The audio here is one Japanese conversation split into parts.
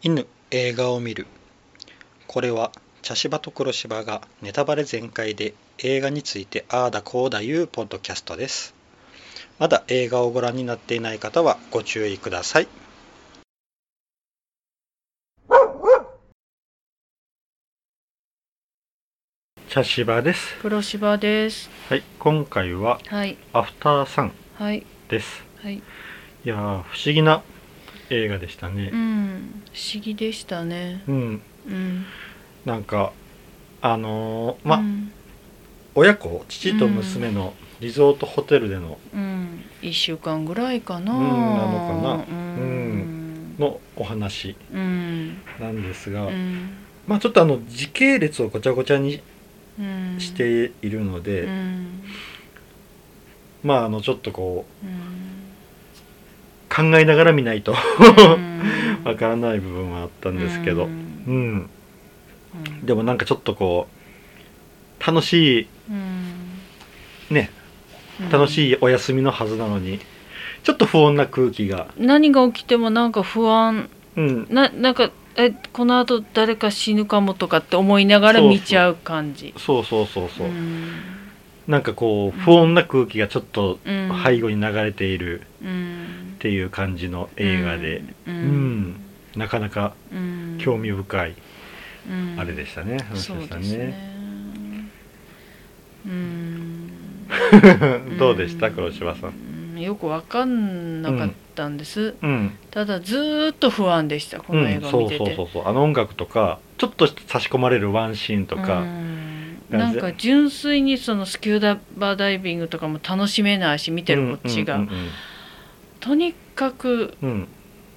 犬映画を見るこれは茶芝と黒芝がネタバレ全開で映画についてああだこうだいうポッドキャストですまだ映画をご覧になっていない方はご注意ください茶芝です黒芝です。はい今回ははい。アフターサンはい。ですはい。いやー不思議な映画でしたうねん。不思議でしたね。うん、うん。なんかあのーま、うん。親子父と娘のリゾートホテルでのうん。一週間ぐらいかな。うんなのかなうん。のお話うん。なんですが、うん。まあちょっとあの時系列をごちゃごちゃにうん。しているので、うん。まああのちょっとこううん。考えながら見ないとうん わからない部分はあったんですけど、ううんん。でもなんかちょっとこう楽しいうん。ね楽しい。いお休みのはずなのにちょっと不穏な空気が、何が起きてもなんか不安。うん、な、なんか。えこの後誰か死ぬかもとかって思いながら見ちゃう感じ。そうそうそうそう、んなんかこう不穏な空気がちょっとうん背後に流れているうんっていう感じの映画で、ううん。ん。なかなかうん。興味深いうん。あれでしたね、話そうでしたねね。うん。どうでした黒柴さん？うんよくわかんなかったんです、うん、ただずーっと不安でしたこの映うん、そう画を見てて、そうそうそうあの音楽とかちょっと差し込まれるワンシーンとか、うん。なんか純粋にそのスキューバダイビングとかも楽しめないし見てるこっちが、うんとにかくうんうん。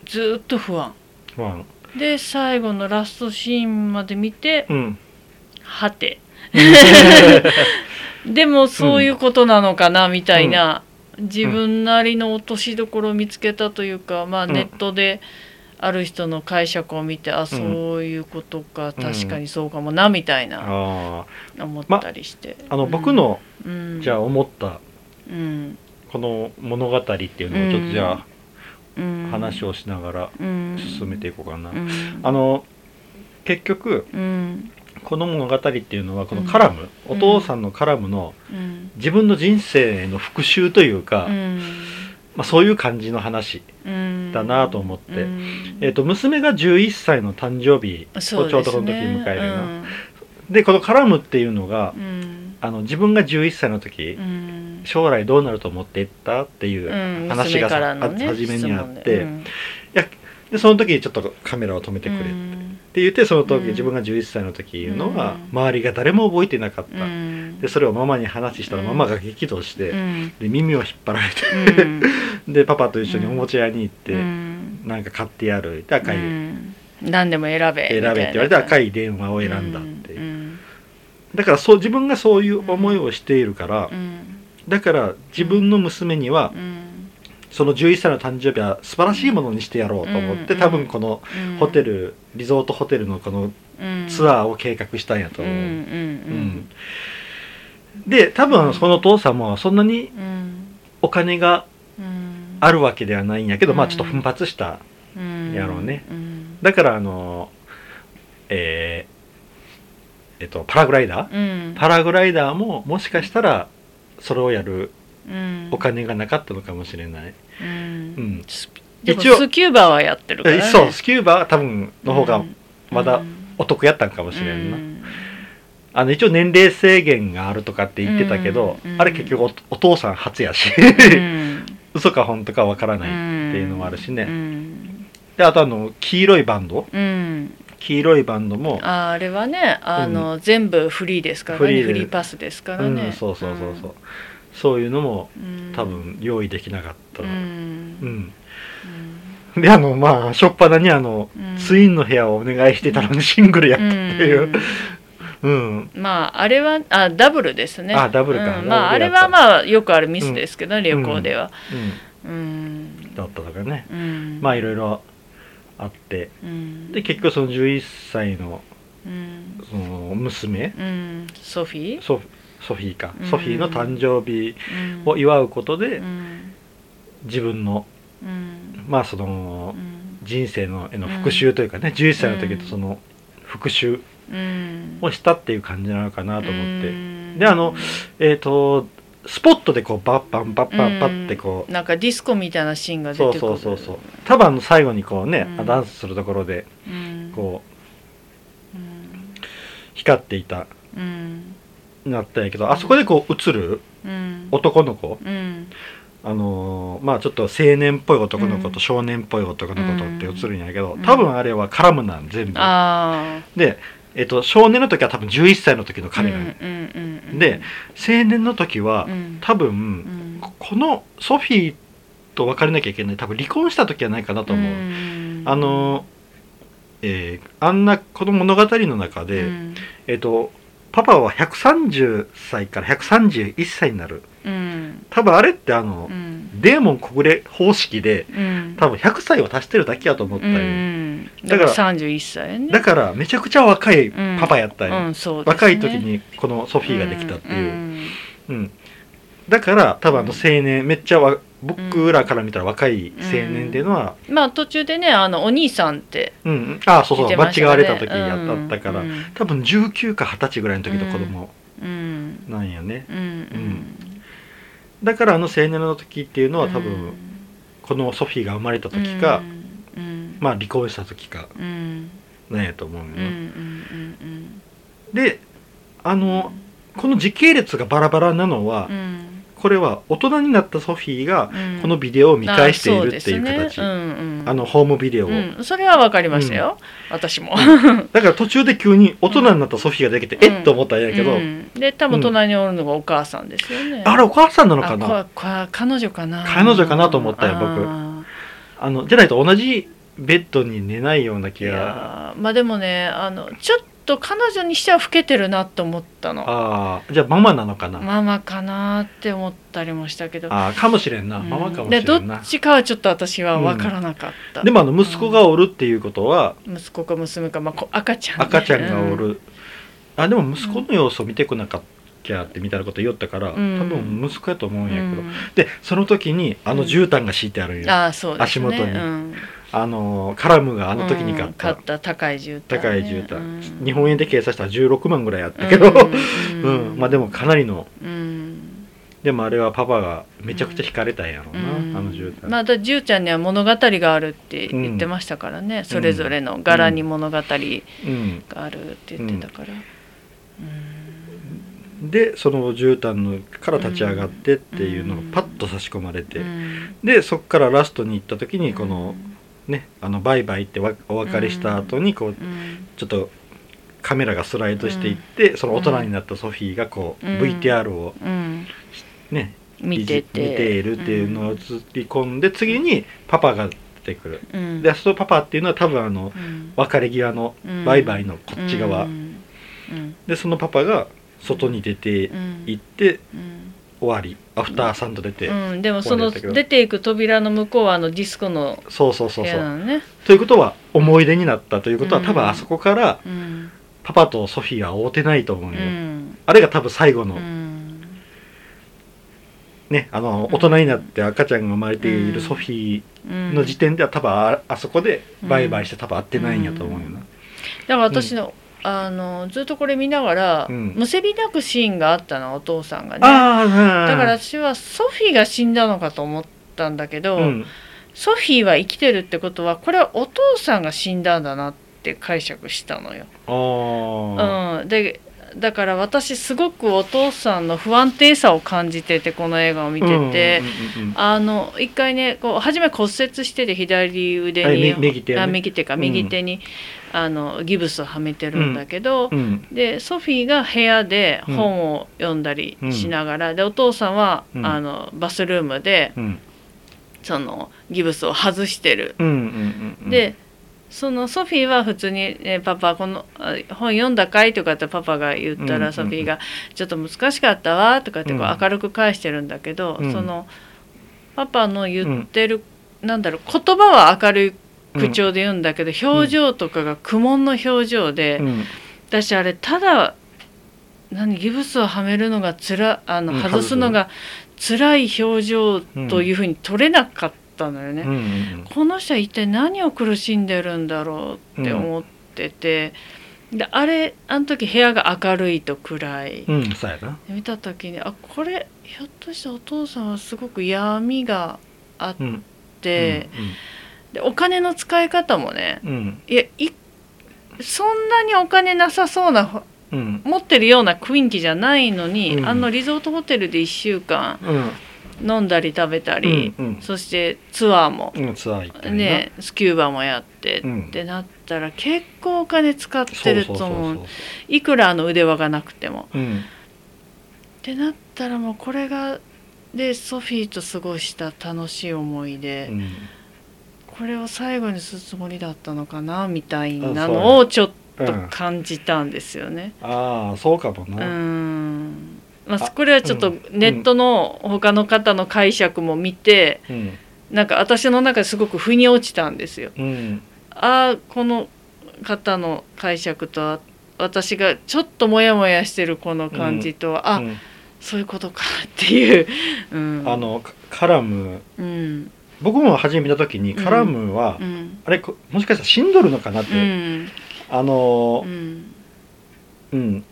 ずーっと不安。うんワンで最後のラストシーンまで見てうん。はて。でもそういうことなのかなみたいな、自分なりの落としどころを見つけたというか、まあ、うん。ネットである人の解釈を見て、あそういうことか確かにそうかもなみたいなあ思ったりして、ああの僕の、うん、じゃあ思ったうんこの物語っていうのをちょっとじゃあうん、話をしながら進めていこうかな。うん、あの結局うん。この物語っていうのはこのカラム、うん。お父さんのカラムのうん。自分の人生の復讐というか、うん。まあ、そういう感じの話、うんだなと思って。うん。えー、と娘が11歳の誕生日をちょうどこの時に迎えるな、でこのカラムっていうのがあの自分が11歳の時、うん将来どうなると思っていったっていううん話がさ、娘からのねあ初めにあって、うん。でその時にちょっとカメラを止めてくれってうん。言ってその時、うん。自分が11歳の時いうのは、うん。周りが誰も覚えてなかった、うん。でそれをママに話したらうん。ママが激怒して、うん。で耳を引っ張られて、うん。でパパと一緒におもちゃ屋に行って、うん。なんか買ってやるって赤い、うん。何でも選べ選べって言われて赤いい電話を選んだっていう、うん。だからそう自分がそういう思いをしているから、うんだから自分の娘にはうん。その11歳の誕生日は素晴らしいものにしてやろうと思って、うん。多分このうんホテルリゾートホテルのこのツアーを計画したんやと思う、うんで多分そのお父さんもそんなにお金がうん。あるわけではないんやけど、まあうんちょっと奮発したうんやろうね。うん。だからあのえーえっとパラグライダー、うん。パラグライダーももしかしたらそれをやるうん。お金がなかったのかもしれない、うん。うん。でも一応スキューバはやってるからね。そうスキューバは多分の方がうん。まだうん。お得やったんかもしれんな、うん。あの一応年齢制限があるとかって言ってたけど、うん。あれ結局おお父さん初やし。うん。嘘か本当かわからないっていうのもあるしね、うん。であとあの黄色いバンド。うん黄色いバンドも、ああれはねあの、全部フリーですからね。フリーパスですからね、うん、そうそうそうそう、そういうのもうん。多分用意できなかった、ううん。ん。であのまあ初っ端にあの、うん。ツインの部屋をお願いしてたのにシングルやったっていう。うん、まああれはあダブルですね。あダブルか。うん。まああれはまあよくあるミスですけど、ね旅行では。うん。うん。だったとかね、うん。まあいろいろあってうん。で結局その11歳のうん。その娘うん。ソフィー？ソフソフィーか、うん。ソフィーの誕生日うん。を祝うことで、うん。自分のうん。まあその人生のへの復讐というかね、11歳の時とその復讐うん。をしたっていう感じなのかなと思って、うん。であのえっ、とスポットでこうバッバンバッバンバッってこう、なんかディスコみたいなシーンが出そうてくる。そうそうそう多分あの最後にこうね、うん。ダンスするところでうん。こううん。光っていた。うん。なったんやけどあそこでこう映るうん。男の子。うん。あのーまあちょっと青年っぽい男の子うん。と少年っぽい男の子とって映るんやけど、うん。多分あれはカラムなん全部、あで、えっと少年の時は多分11歳の時のあ彼なんやうんで青年の時はうん。多分、うん。ここのソフィーと別れなきゃいけない多分離婚した時はないかなと思う、んあのーえーあんなこの物語の中で、うん。えっとパパは130歳から131歳になる。うん。多分あれってあの、うん。デーモン小暮方式でうん。多分100歳を足してるだけやと思ったうよ、んだからら31歳やね。だからめちゃくちゃ若いパパやったよ、うんそうですね。若い時にこのソフィーができたっていう、んうんだから多分あの青年めっちゃわ僕らから見たら若い青年っていうのは、まあ途中でねあのお兄さんってうんうん。ああそうそう。間違われた時ねやったったから、うん多分19か20歳ぐらいの時の子供うん。なんやね、うん。うん。だからあの青年の時っていうのは多分、うん。このソフィーが生まれた時か、うんまあ離婚した時かうん。なんやと思うよであのこの時系列がバラバラなのは、うん。うんこれは大人になったソフィーがうん。このビデオを見返しているっていう形、うです。ねうんうん。あのホームビデオを、うん、それは分かりましたよ、私も。だから途中で急に大人になったソフィーができて、うん。えっと思ったんやけど、うん。で多分隣におるのがお母さんですよね。あれお母さんなのかあな彼女かな。彼女かなと思ったよ僕。ああのじゃないと同じベッドに寝ないような気が。まあでもねあのちょっと彼女にしては老けてるなと思ったの。ああじゃあママなのかな、ママかなって思ったりもしたけど。ああかもしれんな、うん。ママかもしれんな。っちかはちょっと私は分からなかった、でもあの息子がおるっていうことは、息子か娘か、まあこ、赤ちゃんね、赤ちゃんがおうん。る、あでも息子の様子を見てこなかったってみたいなこと言ったから、うん。多分息子やと思うんやけど、うん。でその時にあの絨毯が敷いてあるんよ、ああそうですね。足元に。うん、あのカラムがあの時に買った、うん買った高い絨毯、ね、高い絨毯、うん。日本円で計算したら16万ぐらいあったけど、ううんん まあでもかなりの。うん。でもあれはパパがめちゃくちゃ惹かれたんやろうな、うん。あの絨毯、まあだじゅうちゃんには物語があるって言ってましたからね、それぞれの柄に物語がうん、あるって言ってたから、でその絨毯のから立ち上がってっていうのがパッと差し込まれて、うん。でそっからラストに行った時にこの、ねあのバイバイってわお別れした後にこううんちょっとカメラがスライドしていって、その大人になったソフィーがこう、うん。VTR をうん。ね見てて。いじ見ているっていうのを映り込んで、次にパパが出てくる。うん。でそのパパっていうのは多分あのうん。別れ際のうん。バイバイのこっち側、でそのパパが外に出てうん。行ってうん終わりアフターサンド出て、うん、でもその出ていく扉の向こうはあのディスコのそうそうそう部そう。ということは思い出になったということは、うん。多分あそこからうん。パパとソフィーは会うてないと思ううよ、ん。あれが多分最後の、うん。ねあのうん大人になって赤ちゃんが生まれているソフィーの時点では多分ああそこでバイバイして多分会ってないんやと思うよな、だから私の,、あのずっとこれ見ながら、うん。むせび泣くシーンがあったのお父さんがね。だから私はソフィーが死んだのかと思ったんだけど、うん。ソフィーは生きてるってことはこれはお父さんが死んだんだなって解釈したのよ。うん、でだから私すごくお父さんの不安定さを感じててこの映画を見てて。うんうんうんうんあの一回ねこう初め骨折してて左腕はい右手ね。あ右手かうん。右手に、あのギブスをはめてるんだけど、うんでソフィーが部屋で本を読んだりしながら、でお父さんは、うん。あのバスルームでうん。そのギブスを外してる。でそのソフィーは普通に、ね「パパこのあ本読んだかい?」とかってパパが言ったらソフィーが「ちょっと難しかったわ」とかってこう明るく返してるんだけど、うん。そのパパの言ってる、なんだろう言葉は明るい口調で言うんだけど、表情とかが苦悶の表情で、うん。私あれただ何ギブスをはめるのがつらあのうん外すのが辛い表情というふうに取れなかったのよね、うん。うんこの人は一体何を苦しんでるんだろうって思ってて、であれあの時部屋が明るいと暗い、うんうんそうやな。見た時にあこれひょっとしてお父さんはすごく闇があっうんて、でお金の使い方もねうん。うんいやいそんなにお金なさそうなうん。持ってるような雰囲気じゃないのに、うん。あのリゾートホテルで1週間うん。飲んだり食べたり、うんそしてツアーもうんねスキューバもやって、うん。ってなったら結構お金使ってると思う。いくらあの腕輪がなくても。うん。ってなったらもうこれがでソフィーと過ごした楽しい思い出、うんこれを最後にするつもりだったのかなみたいなのをちょっとうん感じたんですよね。ああそうかもうな、ん。まあ、あこれはちょっとネットの他の方の解釈も見て、うん。なんか私の中ですごく腑に落ちたんですよ。うん。ああこの方の解釈とは私がちょっとモヤモヤしてるこの感じとは、あうん。そういうことかっていう、うん、あのカカラム。うん僕も初め見た時にカラムは、うん。あれこもしかしたら死んどるのかなって、うん。あのうん。うん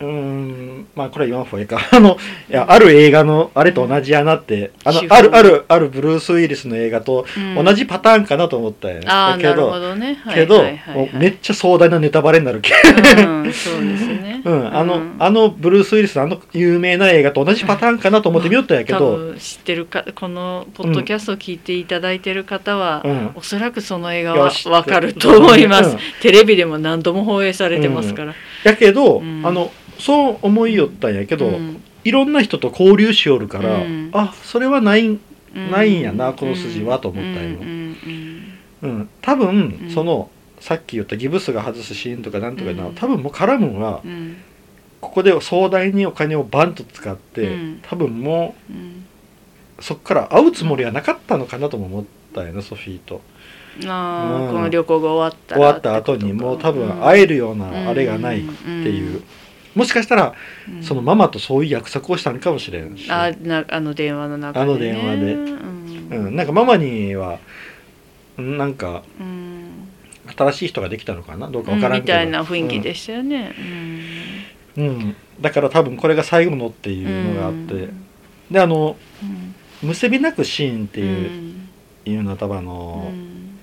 うんうんまあこれは言わん方がいいか。あのいやある映画のあれと同じやなって。あのあるあるあるブルース・ウィリスの映画とうん。同じパターンかなと思ったんや、ああなるだけどほどね、はいけど、はいはいめっちゃ壮大なネタバレになるけうん、そうですね。うん、あの、うん。あのブルース・ウィリスのあの有名な映画と同じパターンかなと思って見よったんやけ多ど、分知ってるかこのポッドキャストを聞いていただいてる方は、うん。おそらくその映画はわかると思います、うん。テレビでも何度も放映されてますから、やけど、うん。あのそう思いよったんやけど、うん。いろんな人と交流しよるから、うん。あそれはない、うん。ないんやなこの筋はと思ったんよ。うん多分、うん。そのさっき言ったギブスが外すシーンとかなんとかな、うん。多分もうカラムンはうん。うんここで壮大にお金をバンと使って、うん。多分もうそっから会うつもりはなかったのかなとも思ったよなソフィーと。あーうん。この旅行が終わった終わった後にもう多分会えるようなあれがないっっていう、もしかしたらそのママとそういう約束をしたのかもしれんし、あなあの電話の中で、ね、あの電話で。うん。うん、なんかママにはうんなんかうん。新しい人ができたのかな？どうかわからんけど、みたいな雰囲気でしたよね。うん。うん、うんだから多分これが最後のっていうのがあって、うん。であのうん。結びなくシーンっていう,、ん。いうのは多分あうの、ん。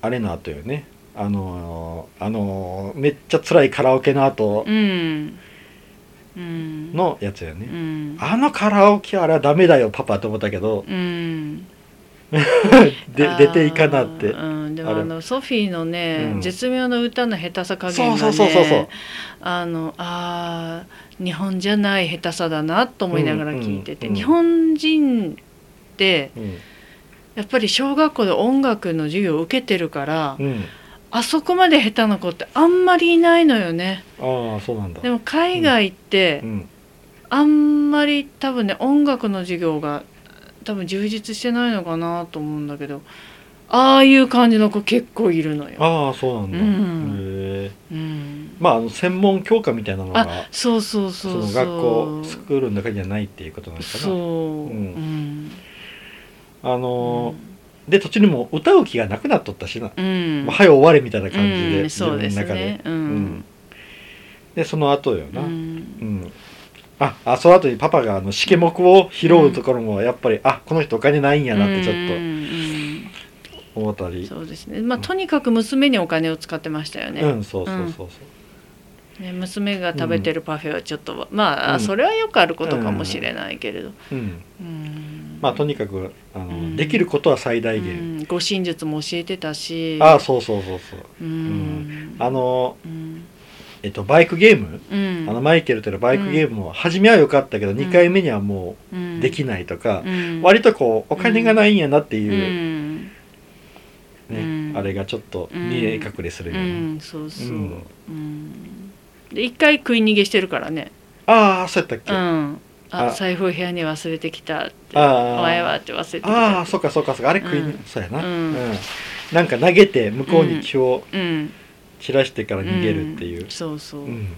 あれの後よねあのあのめっちゃ辛いカラオケの後のやつよね、うん。あのカラオケあれはダメだよパパと思ったけど。うん。で出ていかなって。うん、でもあのソフィーのね、うん。絶妙な歌の下手さ加減がねあのあー日本じゃない下手さだなと思いながら聞いてて、日本人ってうん。やっぱり小学校で音楽の授業を受けてるから、うんあそこまで下手な子ってあんまりいないのよね。ああそうなんだ。でも海外ってうん。あんまり多分ね音楽の授業が多分充実してないのかなと思うんだけどああいう感じの子結構いるのよ。ああそうなんだ、うん。へえ。うん、まああの専門教科みたいなのがあそうそうそそう。そうの学校スクールの中にはないっていうことなんですかそう、なうん。ん。あのーで途中にもう歌う気がなくなっとったしな、うん。もう早終われみたいな感じで、うん、そうです自分の中で。ね、ううん。んでその後よな、ううん。んああその後にパパがあの試験目を拾うところもやっぱり、あこの人お金ないんやなってちょっうんと思ったり、そうですね。まあとにかく娘にお金を使ってましたよね、うんそうそうそうそう、ね娘が食べてるパフェはちょっと、まあ、うん。それはよくあることかもしれないけれど、うん。うんまあとにかくあの、うん。できることは最大う限、ん、護身術も教えてたし。ああそうそうそうそう。うん。あの、うん。えっと、バイクゲーム、うん。あのマイケルとのバイクゲームも初めは良かったけど、ん。2回目にはもううん。できないとか、うん。割とこうお金がないんやなっていうう、ん。ねうん。あれがちょっと見え隠れするうような、ん。そうそう、で一回食い逃げしてるからね。ああそうやったっけ、うんああ。財布を部屋に忘れてきたってお前はって忘れてきた。ああそっかそっかそっか。あれ食いに、うん。そうやな、うん。なんか投げて向こうに気をうん。散らしてから逃げるっていう。ん、そうそう、ううん。ん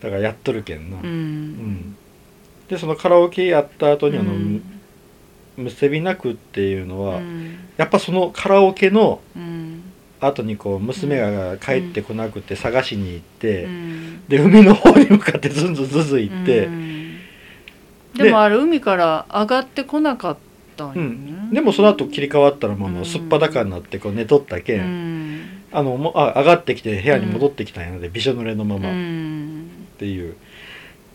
だからやっとるけんな、ううん。んでそのカラオケやった後にあの、うん。むせび泣くっていうのは、うん。やっぱそのカラオケのうん後にこう娘が帰ってこなくて探しに行って、うん。で海の方に向かってずんずんずんずん行って、うん。でもあれ海から上がってこなかったんようねん。でもその後切り替わったらもうすっぱだかになってこう寝とったけん、うん。あのもうあ上がってきて部屋に戻ってきたんやのでびしょ濡れのまま。っうん。ていう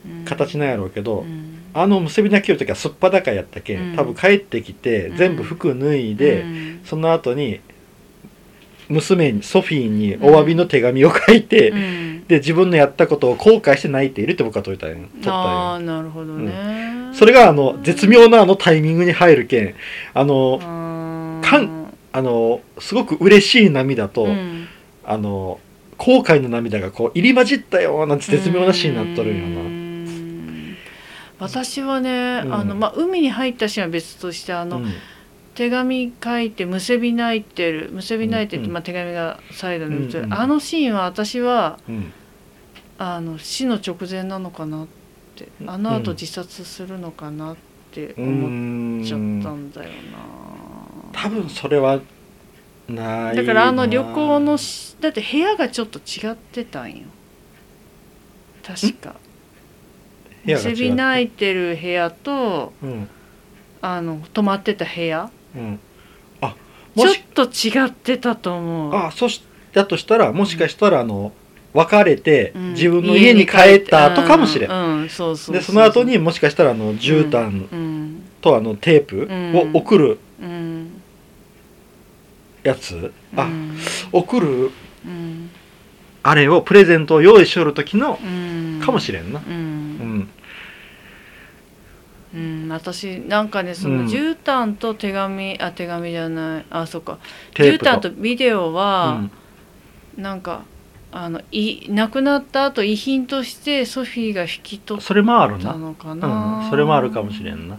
うん。形なんやろうけど、うん。あの結び泣きよる時はすっぱだかやったけん、うん。多分帰ってきてうん。全部服脱いで、うん。その後に娘にソフィーにお詫びの手紙を書いて、うん。で自分のやったことを後悔して泣いているって僕は解いたんよ取ったんよああなるほどね、それがあの絶妙なあのタイミングに入るけんあのかんあのすごく嬉しい涙と、うん。あの後悔の涙がこう入り混じったような絶妙なシーンになっとるんよな。うん。私はね、うん。あのまあ、海に入ったシーンは別としてあの、うん手紙書いてむせび泣いてる。むせび泣いてる、うんまあ、手紙がサイドに映る、あのシーンは私はうん。あの死の直前なのかなって。あの後自殺するのかなって思っちゃったんだよ多分それはなな、いだからあの旅行のしだって部屋がちょっと違ってたんよ。確か。むせび泣いてる部屋とうん。あの泊まってた部屋うん。あちょっと違ってたと思う。あそしだとしたらもしかしたらあの別れてうん。自分の家に帰った後かもしれん、うんうんそでその後にもしかしたらあの絨毯うんとあのテープを送るうん。やつ、あうん。送るうん。あれをプレゼントを用意しよる時のうん。かもしれんなうん私なんかねそうん。の絨毯と手紙あ手紙じゃない。あそっか。絨毯とビデオうはん。なんかあのい亡くなった後遺品としてソフィーが引き取っそれもあるな。たのかうな、ん、それもあるかもしれんな。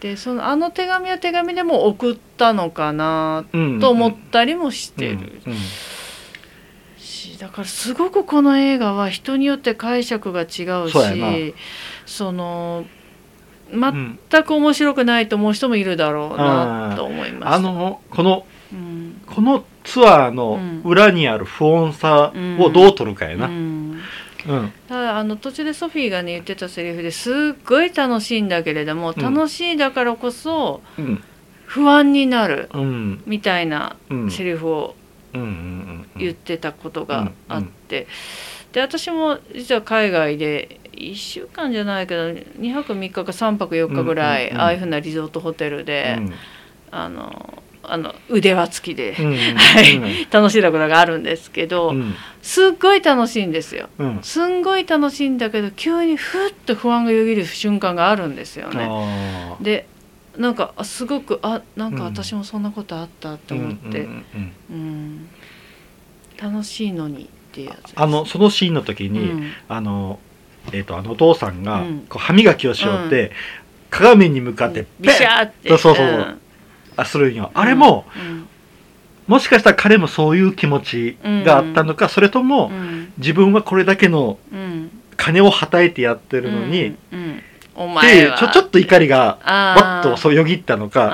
でそのあの手紙は手紙でも送ったのかなうん。と思ったりもしてる。うん。うん。しだからすごくこの映画は人によって解釈が違うしそのうん全く面白くないと思う人もいるだろうなと思いました。あのこのうん。このツアーの裏にある不穏さをどう取るかやうな、ん。うん。ただあの途中でソフィーがね言ってたセリフですっごい楽しいんだけれどもうん。楽しいだからこそうん。不安になるうん。みたいなうん。セリフを言ってたことがあって、で私も実は海外で1週間じゃないけど2泊3日か3泊4日ぐらい、ああいうふうなリゾートホテルで、うん。あのあの腕輪付きで、うんはい楽しんだことがあるんですけど、うん。すっごい楽しいんですよ。うん。すんごい楽しいんだけど急にふっと不安がよぎる瞬間があるんですよね。でなんかあすごくあなんかうん。私もそんなことあったと思って、楽しいのにっていうやつあのそのシーンの時に、うん。あのえっ、とあのお父さんがうん。こう歯磨きをしようって、鏡に向かってビシャーってそうそうそう。あするんよ。あれも、うん。もしかしたら彼もそういう気持ちがあったのか、それとも、うん。自分はこれだけのうん。金をはたいてやってるのに、お前は。うちょちょっと怒りがあわっとそうよぎったのうか、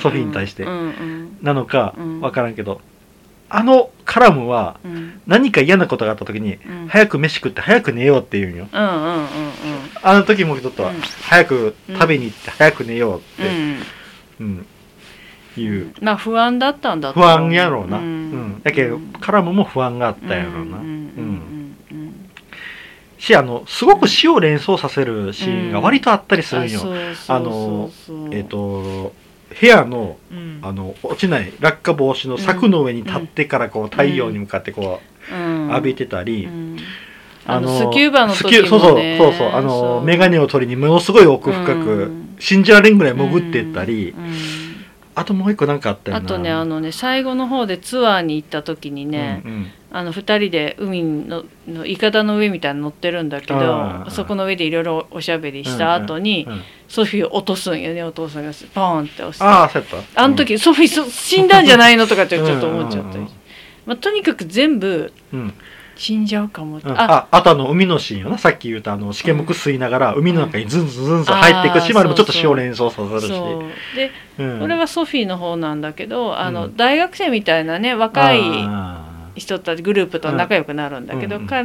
ソフィーに対して。なのかうん。わからんけど、あのカラムはうん。何か嫌なことがあった時に、うん。早く飯食って早く寝ようって言うんよ。うんうんうんあの時もちょっと、うん。早く食べに行って早く寝ようって、うんうん。いう。まあ不安だったんだと不思安やろうな、ううん。んだけどカラムも不安があったやろうな、うんうんうんうん。しあのすごく死を連想させるシーンが割とあったりするんよ、あのえっ、と部屋のうん。あの落ちない落下防止の柵の上に立ってからこう太陽に向かってこう浴びてたり、うん。あのスキューバの時もそうそうそうそうあの眼鏡を取りにものすごい奥深く、うん。信じられんぐらい潜ってったり、うんあともう一個なんかあったよな。あとねあのね最後の方でツアーに行った時にね、うんうんあの2人で海ののいかだの上みたいに乗ってるんだけあどーそこの上でいろいろおしゃべりした後に、うんうん。ソフィーを落とすんよねお父さんが。ポーンって押して。ああの時、ソフィーそ死んだんじゃないのとかってちょっと思っちゃったり、うんうんうん。まあ、とにかく全部うん死んじゃうかもうん。あ。あとあの海のシーンよな。さっき言ったあのしけむく吸いながら海の中にズンズンズンズン入っていくシーンまでもちょっと死を連想させるし。でうん。これはソフィーの方なんだけどあの、うん。大学生みたいなね若いあ人たちグループと仲良くなるんだけど、うん。か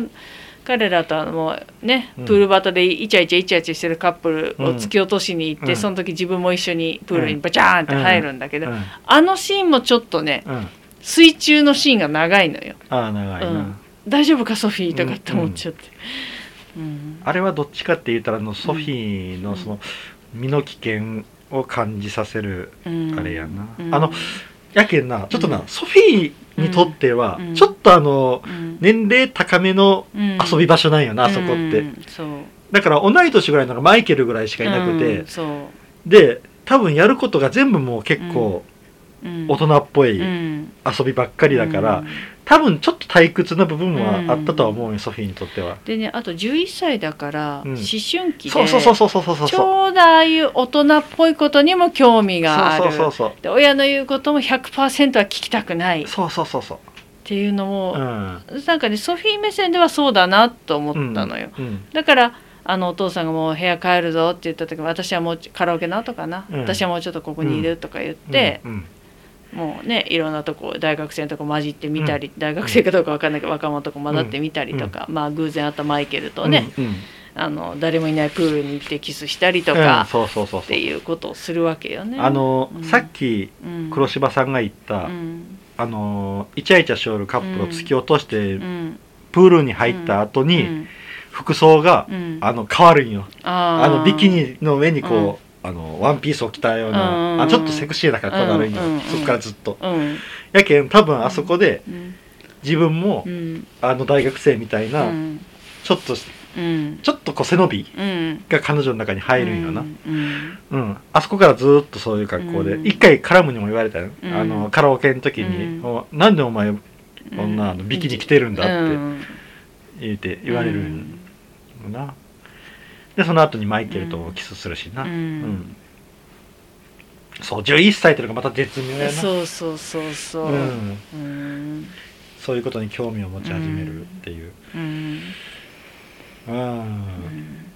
彼らとはもうねうん。プールバトでイチャイチャイチャイチャしてるカップルをうん。突き落としに行って、うん。その時自分も一緒にプールにバチャーンって入るんだけど、あのシーンもちょっとねうん。水中のシーンが長いのよ。ああ長いな、うん大丈夫かソフィーとかって思っちゃって。うんあれはどっちかって言ったらあのソフィーのその身の危険を感じさせるうん。あれやな、うん。あのやけんなちょっとな、うん。ソフィーにとっては、うん。ちょっとあのうん。年齢高めの遊び場所なんよな、あそこって。だから同い年ぐらいのがマイケルぐらいしかいなくて、で多分やることが全部もう結構うん。大人っぽいうん。遊びばっかりだから、うん多分ちょっと退屈な部分はあったとは思うよ、ソフィーにとっては。でねあと11歳だからうん。思春期で、そうそうそうそうそうそう。そうちょうどああいう大人っぽいことにも興味がある。そうそうそうで親の言うことも100%は聞きたくない。っそうそうそうそう。ていうのも、うん。なんかねソフィー目線ではそうだなと思ったのよ、うんだからあのお父さんがもう部屋帰るぞって言った時私はもうちカラオケの後かな、うん。私はもうちょっとここにいるとか言って、うんもうねいろんなとこ大学生のとこ混じってみたり、大学生かどうか分かんないけど若者とこ混ざってみたりとか、まあ偶然会ったマイケルとね、うん。うん。あの誰もいないプールに行ってキスしたりとうん。か、そうそうそうそう。っていうことをするわけよね。あの、うん。さっきうん黒柴さんが言った、うん。あのイチャイチャしおるカップルを突き落として、うん。プールに入った後に、うん。服装が、うん。あの変わるんよ。あのビキニの上にこう、あのワンピースを着たような、うんあちょっとセクシーな格好になるんよ、うん。そこからずっと、うん。やけん多分あそこでうん。自分も、うん。あの大学生みたいな、うん。ちょっとうん。ちょっとこう背伸びうん。が彼女の中に入るんよな、うん。うん、あそこからずっとそういう格好で、うん。一回カラムにも言われたよ、うん。あのカラオケの時にうん「おなんでお前こんなあのビキニ着てるんだ」ってうん。言って言われるんよなでその後にマイケルともキスするしな、うん。うん。そう11歳っていうのがまた絶妙やな。そうそうそうそう。ううん。うん。そういうことに興味を持ち始めるっていう。うん。うん。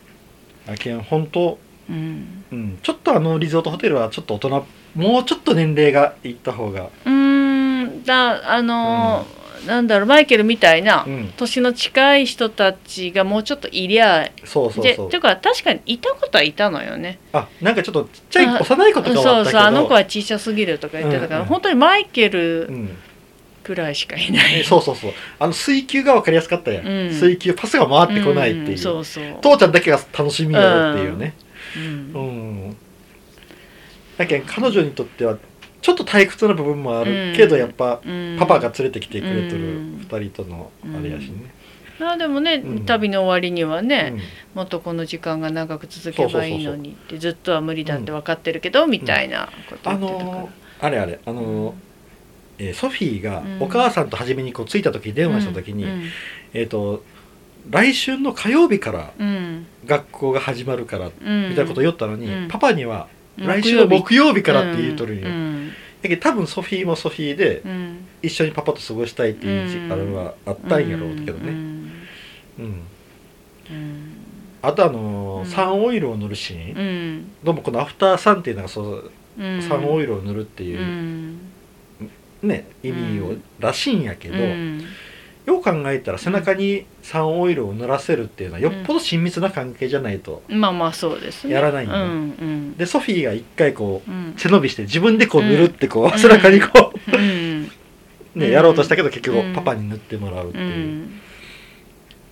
あけん本当うん。うん、ちょっとあのリゾートホテルはちょっと大人もうちょっと年齢がいった方が、うーんだあのーなんだろうマイケルみたいなうん、年の近い人たちがもうちょっといりゃでそうそうそう。ていうか確かにいたことはいたのよね。あなんかちょっとちっちゃいあ幼い子とかはあそうったけど。そうあの子は小さすぎるとか言ってたから、うんうん本当にマイケルうん、くらいしかいない、えそうそうそう。あの水球が分かりやすかったやん、うん。水球パスが回ってこないっていう,、んそうそう。父ちゃんだけが楽しみやろっていうね。うん。うん、だけど彼女にとってはちょっと退屈な部分もあるうん。けど、やっぱうん。パパが連れてきてくれてるうん。2人とのあれやしね、まあでもね、うん。旅の終わりにはね、うん。もっとこの時間が長く続けばいいのにってずっとは無理だって分かってるけど、みたいなことあ言ってたから、のーあれあれあのーえーソフィーがうん。お母さんと初めにこう着いた時電話した時に、うん。えっ、と来週の火曜日からうん。学校が始まるからうん。みたいなこと言ったのに、うん。パパには来週の木曜日。からって言うとるんよ、うんだけど多分ソフィーもソフィーでうん。一緒にパパと過ごしたいっていうじうん。あれはあったんやろうけどね、うん。あとあのサンオイルを塗るシーン、うん。どうもこのアフターサンっていうのがそううん。サンオイルを塗るってういう、ん。ね意味をらしいんやけど、うんよう考えたら背中にサンオイルを塗らせるっていうのはよっぽど親密な関係じゃないと、まあまあそうですね。やらないんだうんうん。でソフィーが一回こううん。背伸びして自分でこう塗るってこう、うん。背中にこう、うん。ねうん。やろうとしたけど結局うん。パパに塗ってもらうってういう、ん。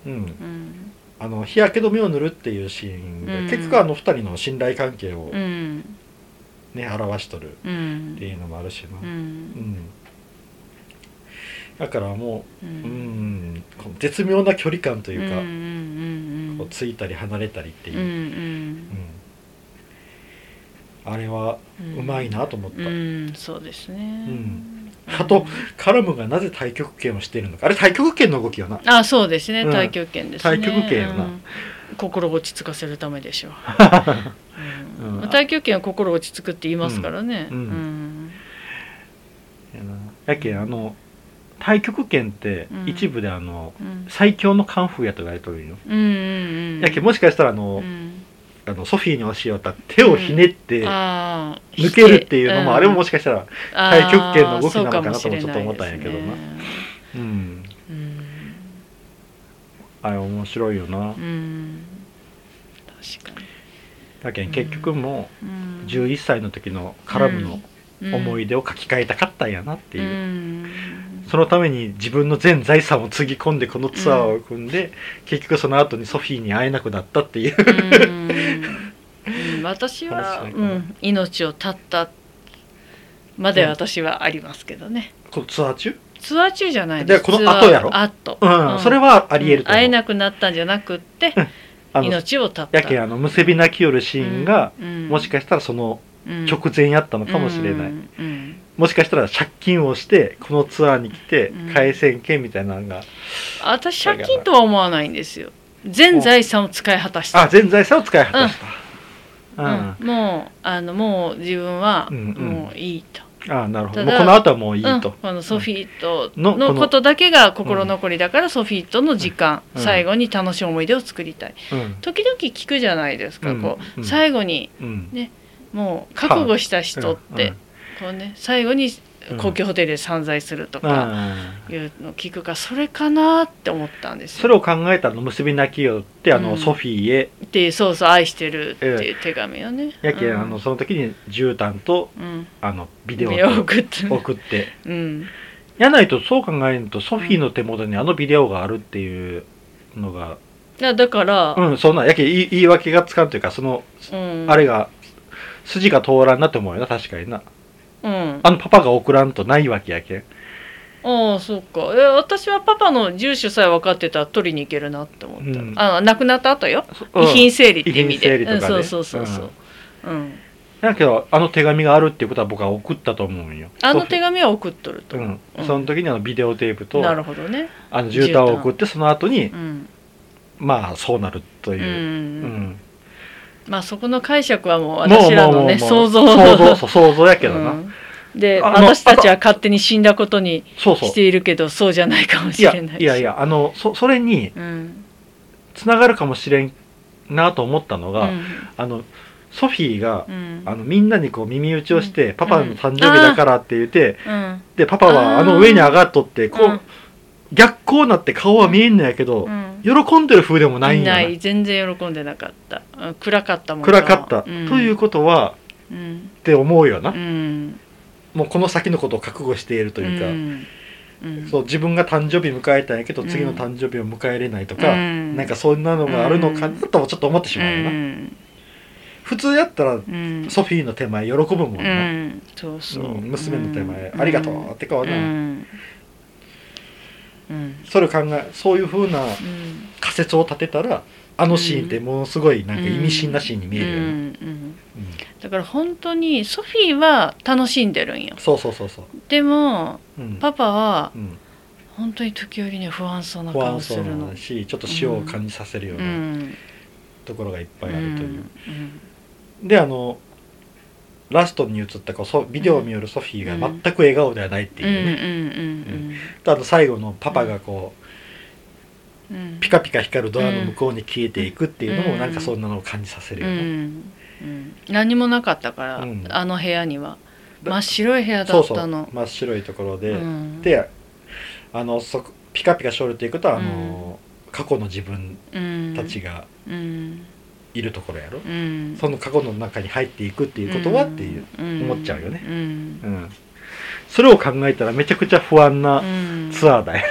うん。うん。あの日焼け止めを塗るっていうシーンで、うん。結局あの二人の信頼関係をうん。ね、表しとるうんっていうのもあるしな、ううんんだからもうう、うんん、この絶妙な距離感というか、うんうんこうついたり離れたりっていう。う、んうん。あれはうんうまいなと思った、うん。そうですね。ん。あとカラムがなぜ太極拳をしているのか。あれ太極拳の動きよな。あそうですね。うん。太極拳ですね。太極拳よな。うん。心を落ち着かせるためでしょう、うん。うん。太極拳は心落ち着くって言いますからね。うん。やけんあの太極拳ってうん。一部であの、うん。最強のカンフーやと言われてるよ、うんうんうんやけんもしかしたらあの,、うん。あのソフィーに教えた手をひねって抜けるっていうのも、ん。あれももしかしたら太極拳の動きなのかなともちょっと思ったんやけどな。うんうん。あれ面白いよな、うん。確かに。だけん結局もうん。う11歳の時のカラムの思い出を書き換えたかったんやなっていう、うんそのために自分の全財産をつぎ込んでこのツアーを組んで、結局その後にソフィーに会えなくなったっていう。うん。うん私は、うん、命を絶ったまで私はありますけどね、このツアー中？ツアー中じゃないでこの後やろ？ツアー後。うん、それはありえると会えなくなったんじゃなくって命を絶った。やけんあのむせび泣きよるシーンが、うん。もしかしたらそのうん。直前やったのかもしれない、うん。うんもしかしたら借金をしてこのツアーに来てうん。返せんけんみたいなのが、私借金とは思わないんですよ。全財産を使い果たした。あ全財産を使い果たした、うん。うん、もうあのもう自分はうんうん。もういいと、あなるほど。この後はもういいうん、と、このソフィーとのことだけが心残りだから、ソフィーとの時間、うん。最後に楽しい思い出を作りたい。うん。時々聞くじゃないですか、うん。こう。うん。最後にうん。もう覚悟した人って、うんこうね最後にうん。高級ホテルで散財するとうかん。いうのを聞くからそれかなって思ったんですよ。それを考えたの結び泣きよってあの、うん。ソフィーへ。でそうそう愛してるっていう手紙をね。やけあのその時に絨毯とうん、あのビデオをと送って、送って。うん、やないとそう考えるとソフィーの手元にあのビデオがあるっていうのが。いやだから、うんそんなやけん言い言い訳がつかんというかそのうん、あれが筋が通らんなって思うよな確かになうん、あのパパが送らんとないわけやけん。ああそうか。え私はパパの住所さえ分かってたら取りに行けるなって思った、うん。あ亡くなった後よ？そ遺品整理って意味で、遺品整理とかね。うん、そうそうそうそう、うん。だけどあの手紙があるっていうことは僕は送ったと思うんよ。あの手紙は送っとると、うん。うん。その時にあのビデオテープとなるほどね。あの絨毯を送ってその後にうん、まあそうなるとう。ん。いう、うんまあそこの解釈はもう私らのね想像想像そう想像やけどな、うん。で私たちは勝手に死んだことにしているけどそうじゃないかもしれないし。いやいやあのそそれにうん。つながるかもしれんなと思ったのが、うん。あのソフィーが、うん。あのみんなにこう耳打ちをして、うん。パパの誕生日だからって言って、うん。でパパはあの上に上がっとってこう、うん逆光なって顔は見えんのやけど、うん。喜んでる風でもないんやな。ない。全然喜んでなかった。うん暗かったもんな。暗かった、うん。ということはうん。って思うよな、うん。もうこの先のことを覚悟しているというか、そう自分が誕生日迎えたんやけど、うん。次の誕生日を迎えれないとか、うん。なんかそんなのがあるのかなともちょっと思ってしまうよな、うん。普通やったらうん。ソフィーの手前喜ぶもんうな、ん。そうそう。うん娘の手前、うん。ありがとうってかはうな、それを考えそういうふうなうん。仮説を立てたらあのシーンってものすごいなんか意味深なシーンに見えるよね、だから本当にソフィーは楽しんでるんよ。そうそうそうそう、でもうん。パパはうん、本当に時折ね不安そうな不顔安そうするのなしちょっと塩を感じさせるよううなん。ところがいっぱいあるという、うん。であのラストに映ったこうそビデオを見よるソフィーが全く笑顔ではないっていうね、あと最後のパパがこうんうん。うピカピカ光るドアの向こうに消えていくっていうのもうん。なんかそんなのを感じさせるうよね、んうん何もなかったから、うん。あの部屋には。だ真っ白い部屋だそうそう。ったの真っ白いところで、うん。であのそピカピカしょるっていうことはあの、過去の自分うんたちがうんいるところやろ、うん。その過去の中に入っていくっていうことはっていう、思っちゃうよね。うん。うん。それを考えたらめちゃくちゃ不安なうん。ツアーだよ、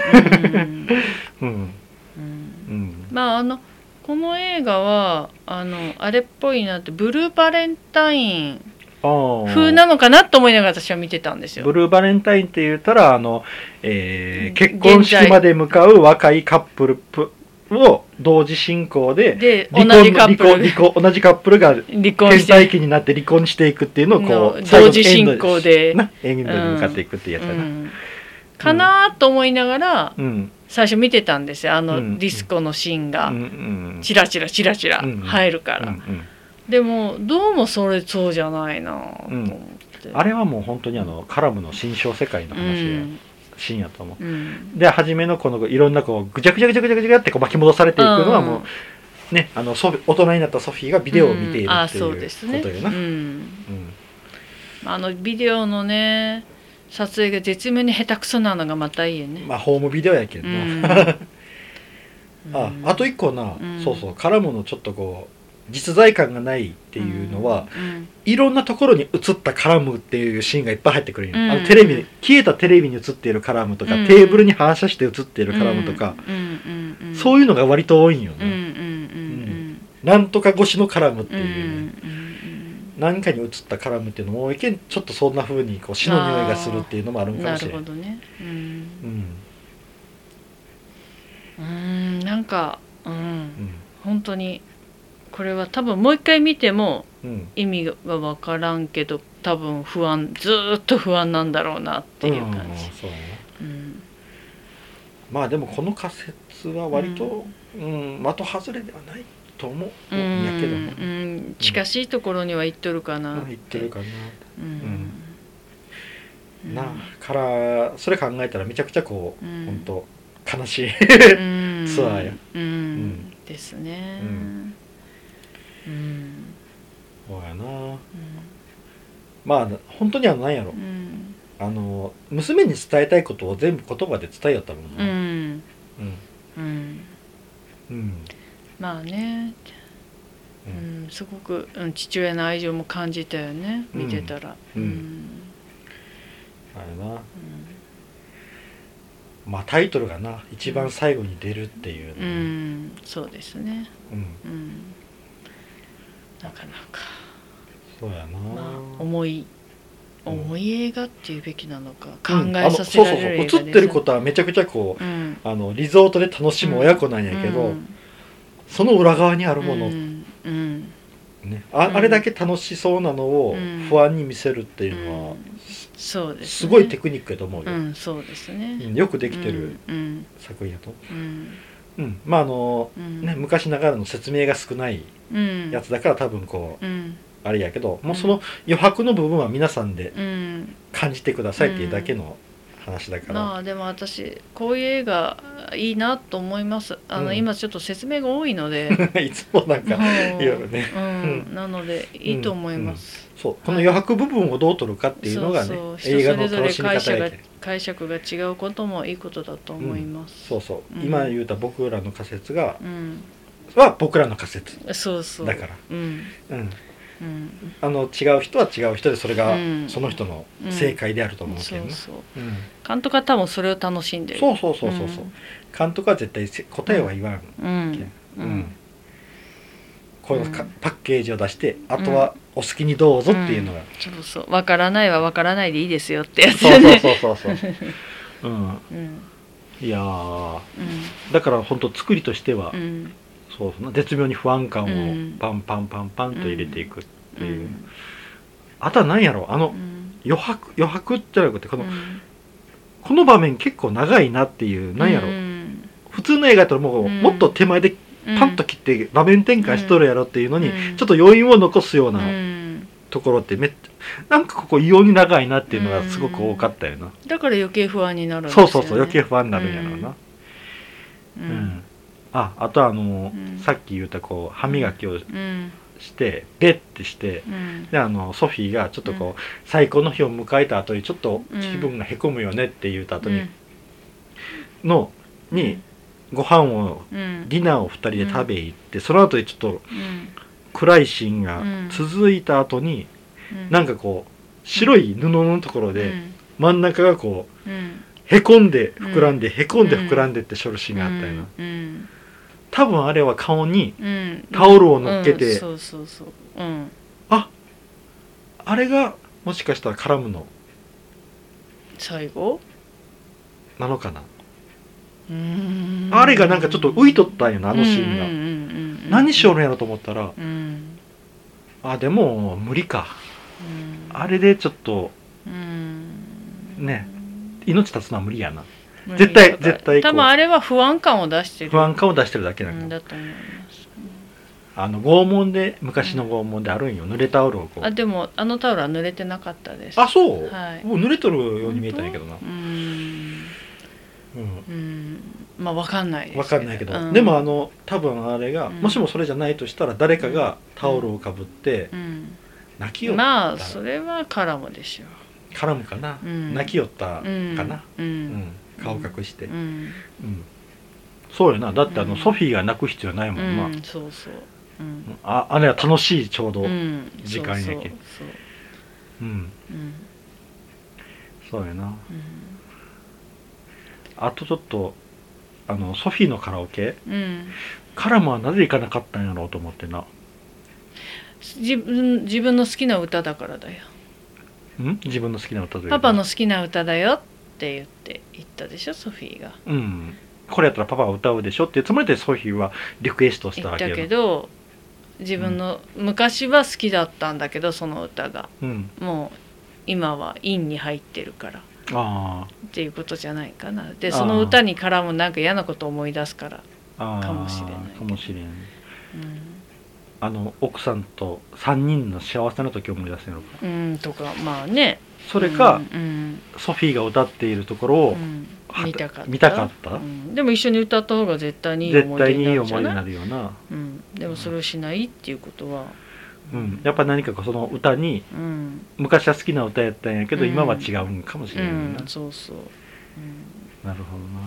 うん。まああのこの映画はあのあれっぽいなってブルーバレンタイン風なのかなと思いながら私は見てたんですよ。ブルーバレンタインって言ったらあの、えーうん。結婚式まで向かう若いカップルプを同時進行でで同離婚じカップル。離婚離婚同じカップルが離婚倦して怠期になって離婚していくっていうのをこのう最後同時進行で。なエンドに向かっていくっていうやつやな、うん。かなと思いながらうん。最初見てたんですよ。あのうん。ディスコのシーンうがんうん。チラチラチラチラうん入るから、うんうん。でもどうもそれそうじゃないなと思って、あれはもう本当にあのカラムの新章世界のう話や、んシーンやと思う。うん。で初めのこのいろんなこうぐちゃぐちゃぐちゃぐちゃぐちゃってこう巻き戻されていくのはもうねあのソフ大人になったソフィーがビデオを見ているっていう。ことよな、うん。うん。あのビデオのね撮影が絶妙に下手くそなのがまたいいよね、まあホームビデオやけどうな、ん。ああと一個な、うん。そうそう。絡むのちょっとこう実在感がないっていうのは、うんいろんなところに映ったカラムっていうシーンがいっぱい入ってくるうん。あのテレビ消えたテレビに映っているカラムとか、うん。テーブルに反射して映っているカラムとか、そういうのが割と多いんよね、なんとか越しのカラムっていう。う、ん何かに映ったカラムっていうのもいけんちょっとそんな風にこう死の匂いがするっていうのもあるうんかもしれんるほどね。うん。なんかうん。うん。本当にこれは多分もう一回見てもうん。意味が分からんけど多分不安ずーっと不安なんだろうなっていう感んじ、そうだね。うん。まあでもこの仮説は割と、うん。的外れではないと思ううんんやけどね、うん近しいところには行っとるかなまあ言ってるかな、うん。うん。なあからそれ考えたらめちゃくちゃこう、うん。本当悲しいうん。ツアーや。うん、ん。ですね。うんうん。そうやな。まあ本当には何やろ。うん。あの娘に伝えたいことを全部言葉で伝えよったもんうな、ん。うん。うん。うん。まあね、ううんん、すごく、うん、父親の愛情も感じたよね。見てたら。うん。うん。あれな。まあタイトルがな一番最後に出るっていううのはん。そうですね。うん。うんなかなか、そうやな、まあ、重いうん重い映画っていうべきなのかうん。考えさせられる映画あのですそうそうそう。映ってることはめちゃくちゃこううん。あのリゾートで楽しむ親子なんやけど、うん。その裏側にあるもの、うん。うん。ね、あうん。あれだけ楽しそうなのをうん。不安に見せるっていうのは、うん。そうですね。すごいテクニックやと思うよ、うんそうですね。うんよくできてるうん。作品やと、うんうん、まああの、うん。ね、昔ながらの説明が少ないうん。やつだから多分こううん。あれやけどもうその余白の部分は皆さんでうん。感じてくださいっていうだけの話だから、まあでも私こういう映画いいなと思います。あの、うん。今ちょっと説明が多いので。いつもなんかいろいろね。うん、なのでいいと思います、そう。この余白部分をどう取るかっていうのがね、そう。そう映画の楽しみぞれ解釈が方解釈が違うこともいいことだと思います、そうそう、うん。今言うた僕らの仮説がうん。は僕らの仮説そうそう。だから。うん。うんうん。あの違う人は違う人でそれがうん。その人の正解であると思うけどね、そうそう。うん。監督は多分それを楽しんでる。そうそうそうそうそう。監督は絶対せ答えは言わん、うん。こうパッケージを出してあとはお好きにどうぞっていうのが、そうそう。わからないはわからないでいいですよってやつそうそうそうそうそう。うん。うん。いやー。うん。だから本当作りとしては、うんそうそう。絶妙に不安感うん。をパンパンパンパンと入れていくっていう、うん。あとは何やろあのうん。余白余白じゃなくてこの、うん。この場面結構長いなっていう何やろ、う。ん。普通の映画だったらもう、うん。もっと手前でパンと切って場面転換しとるやろっていうのに、うん。ちょっと余韻を残すようなうん。ところってめっちゃなんかここ異様に長いなっていうのがすごく多かったよな、だから余計不安になるんですよね。そうそうそう余計不安になるんやろうな、ううん。んああとあの、うん。さっき言ったこう歯磨きをうん。してベッてしてうん。であのソフィーがちょっとこう、最高の日を迎えた後にちょっと気分がへこむよねって言った後に、のにご飯をうん。ディナーを2人で食べ行って、その後にちょっとうん。暗いシーンがうん。続いた後に、うん。なんかこう白い布のところでうん。真ん中がこううん。へこんで膨らんで、へこんで膨らんでってしょるシーンがあったよな、うん多分あれは顔にうん。タオルを乗っけてうんそうそうそう。うん。あれがもしかしたら絡むの最後？なのかな、うん。あれがなんかちょっと浮いとったんよなあのシーンが、うんうんうんうん何しよるんやろと思ったらうん。あでも無理か。うん。あれでちょっとうん。ね命絶つのは無理やな絶対絶対多分あれは不安感を出してる。不安感を出してるだけだうんだと思います。あの拷問で昔の拷問であるんよ。濡れタオルをこう。あでもあのタオルは濡れてなかったです。あそう、はい。もう濡れとるように見えたんやけどな。うん。うん。うん。まあわかんないですわかんないけど、うん。でもあの多分あれが、うん。もしもそれじゃないとしたら誰かがタオルをかぶってうん。泣きよった、まあそれはカラムでしょ絡むかな、うん。泣きよったかうん。な、ううんん顔隠して、ううん。んそうよな。だってあの、うん。ソフィーが泣く必要ないもんな、うんそうそう。うん。ああれは楽しいちょうど、時間やけそうん。そうやな。うん。あとちょっとあのソフィーのカラオケ。うん。カラムはなぜ行かなかったんやろうと思ってな。自分自分の好きな歌だからだよ。ん？自分の好きな歌というか。パパの好きな歌だよって言って言ったでしょソフィーが。うん。これやったらパパが歌うでしょっていうつもりでソフィーはリクエストしたわけよけど自分の、昔は好きだったんだけどその歌がうんもう今は陰に入ってるから。あっていうことじゃないかな。でその歌に絡むなんか嫌なことを思い出すから、かもしれないかもしれん。うんあの奥さんと3人の幸せな時を思い出すやろ。かうん、とかまあね。それか、うんソフィーが歌っているところを、うん。は見たかった。見たかった？うん。でも一緒に歌った方が絶対にいい絶思い出に対にい？思いにないるんじゃなないるよな、うん、でもそれをしないっていうことは。うん、やっぱ何かその歌にうん、昔は好きな歌やったんやけど、うん。今は違うんかもしうれないな、ん、そうそう、うん。なるほどな。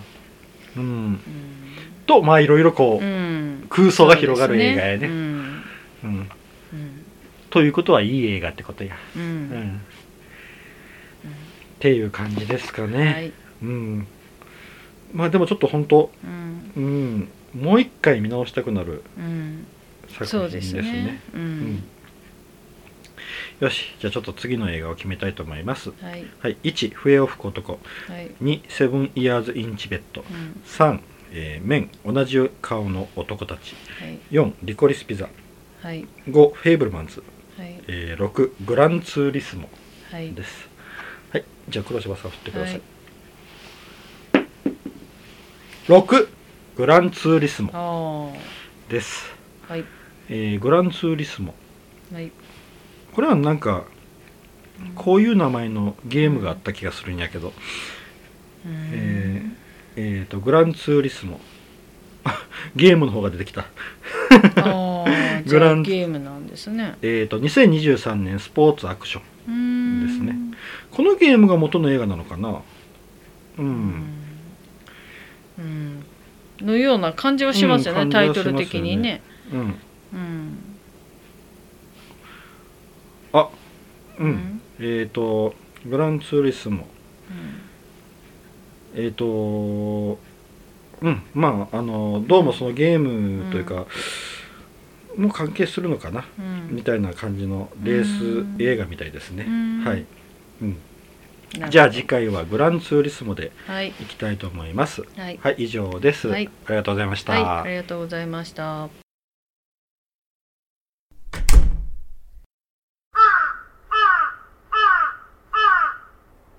うん。うん。とまあいろいろこう、うん、空想が広がる映画やね。うんうん。うん。ということはいい映画ってことや、うん。ううん。んっていう感じですかね、はい。うん。まあでもちょっと本当うん。うん。もう一回見直したくなるうん。作品ですすね。ねううん。ん。よし。じゃあちょっと次の映画を決めたいと思います。はい。はい。1笛を吹く男。はい。2セブンイヤーズインチベッドうん。3、えー、面同じ顔の男たち。はい。4リコリスピザはい。5フェイブルマンズ、はい。えー、6グランツーリスモはい。です。はい。じゃあ黒柴さん振ってください、はい。6グランツー。リスモあです、あはい。えーグランツーリスモはい。これはなんかこういう名前のゲームがあった気がするんやけど、うん。えーえーとグランツーリスモゲームの方が出てきた グランゲームなんですね。えーと2023年スポーツアクションですね。このゲームが元の映画なのかな？ううん。んうん。のような感じはしますよね、うんタイトル的にね。うん。うん。あうん、うん。えっ、とグランツーリスモ。えっ、とうん。まああのどうもそのゲームというか、も関係するのかな、うん。みたいな感じのレース映画みたいですね、うん。はい、うん、じゃあ次回はグランツーリスモではい。いきたいと思います。はい。はい以上です、はい。ありがとうございました、はいありがとうございました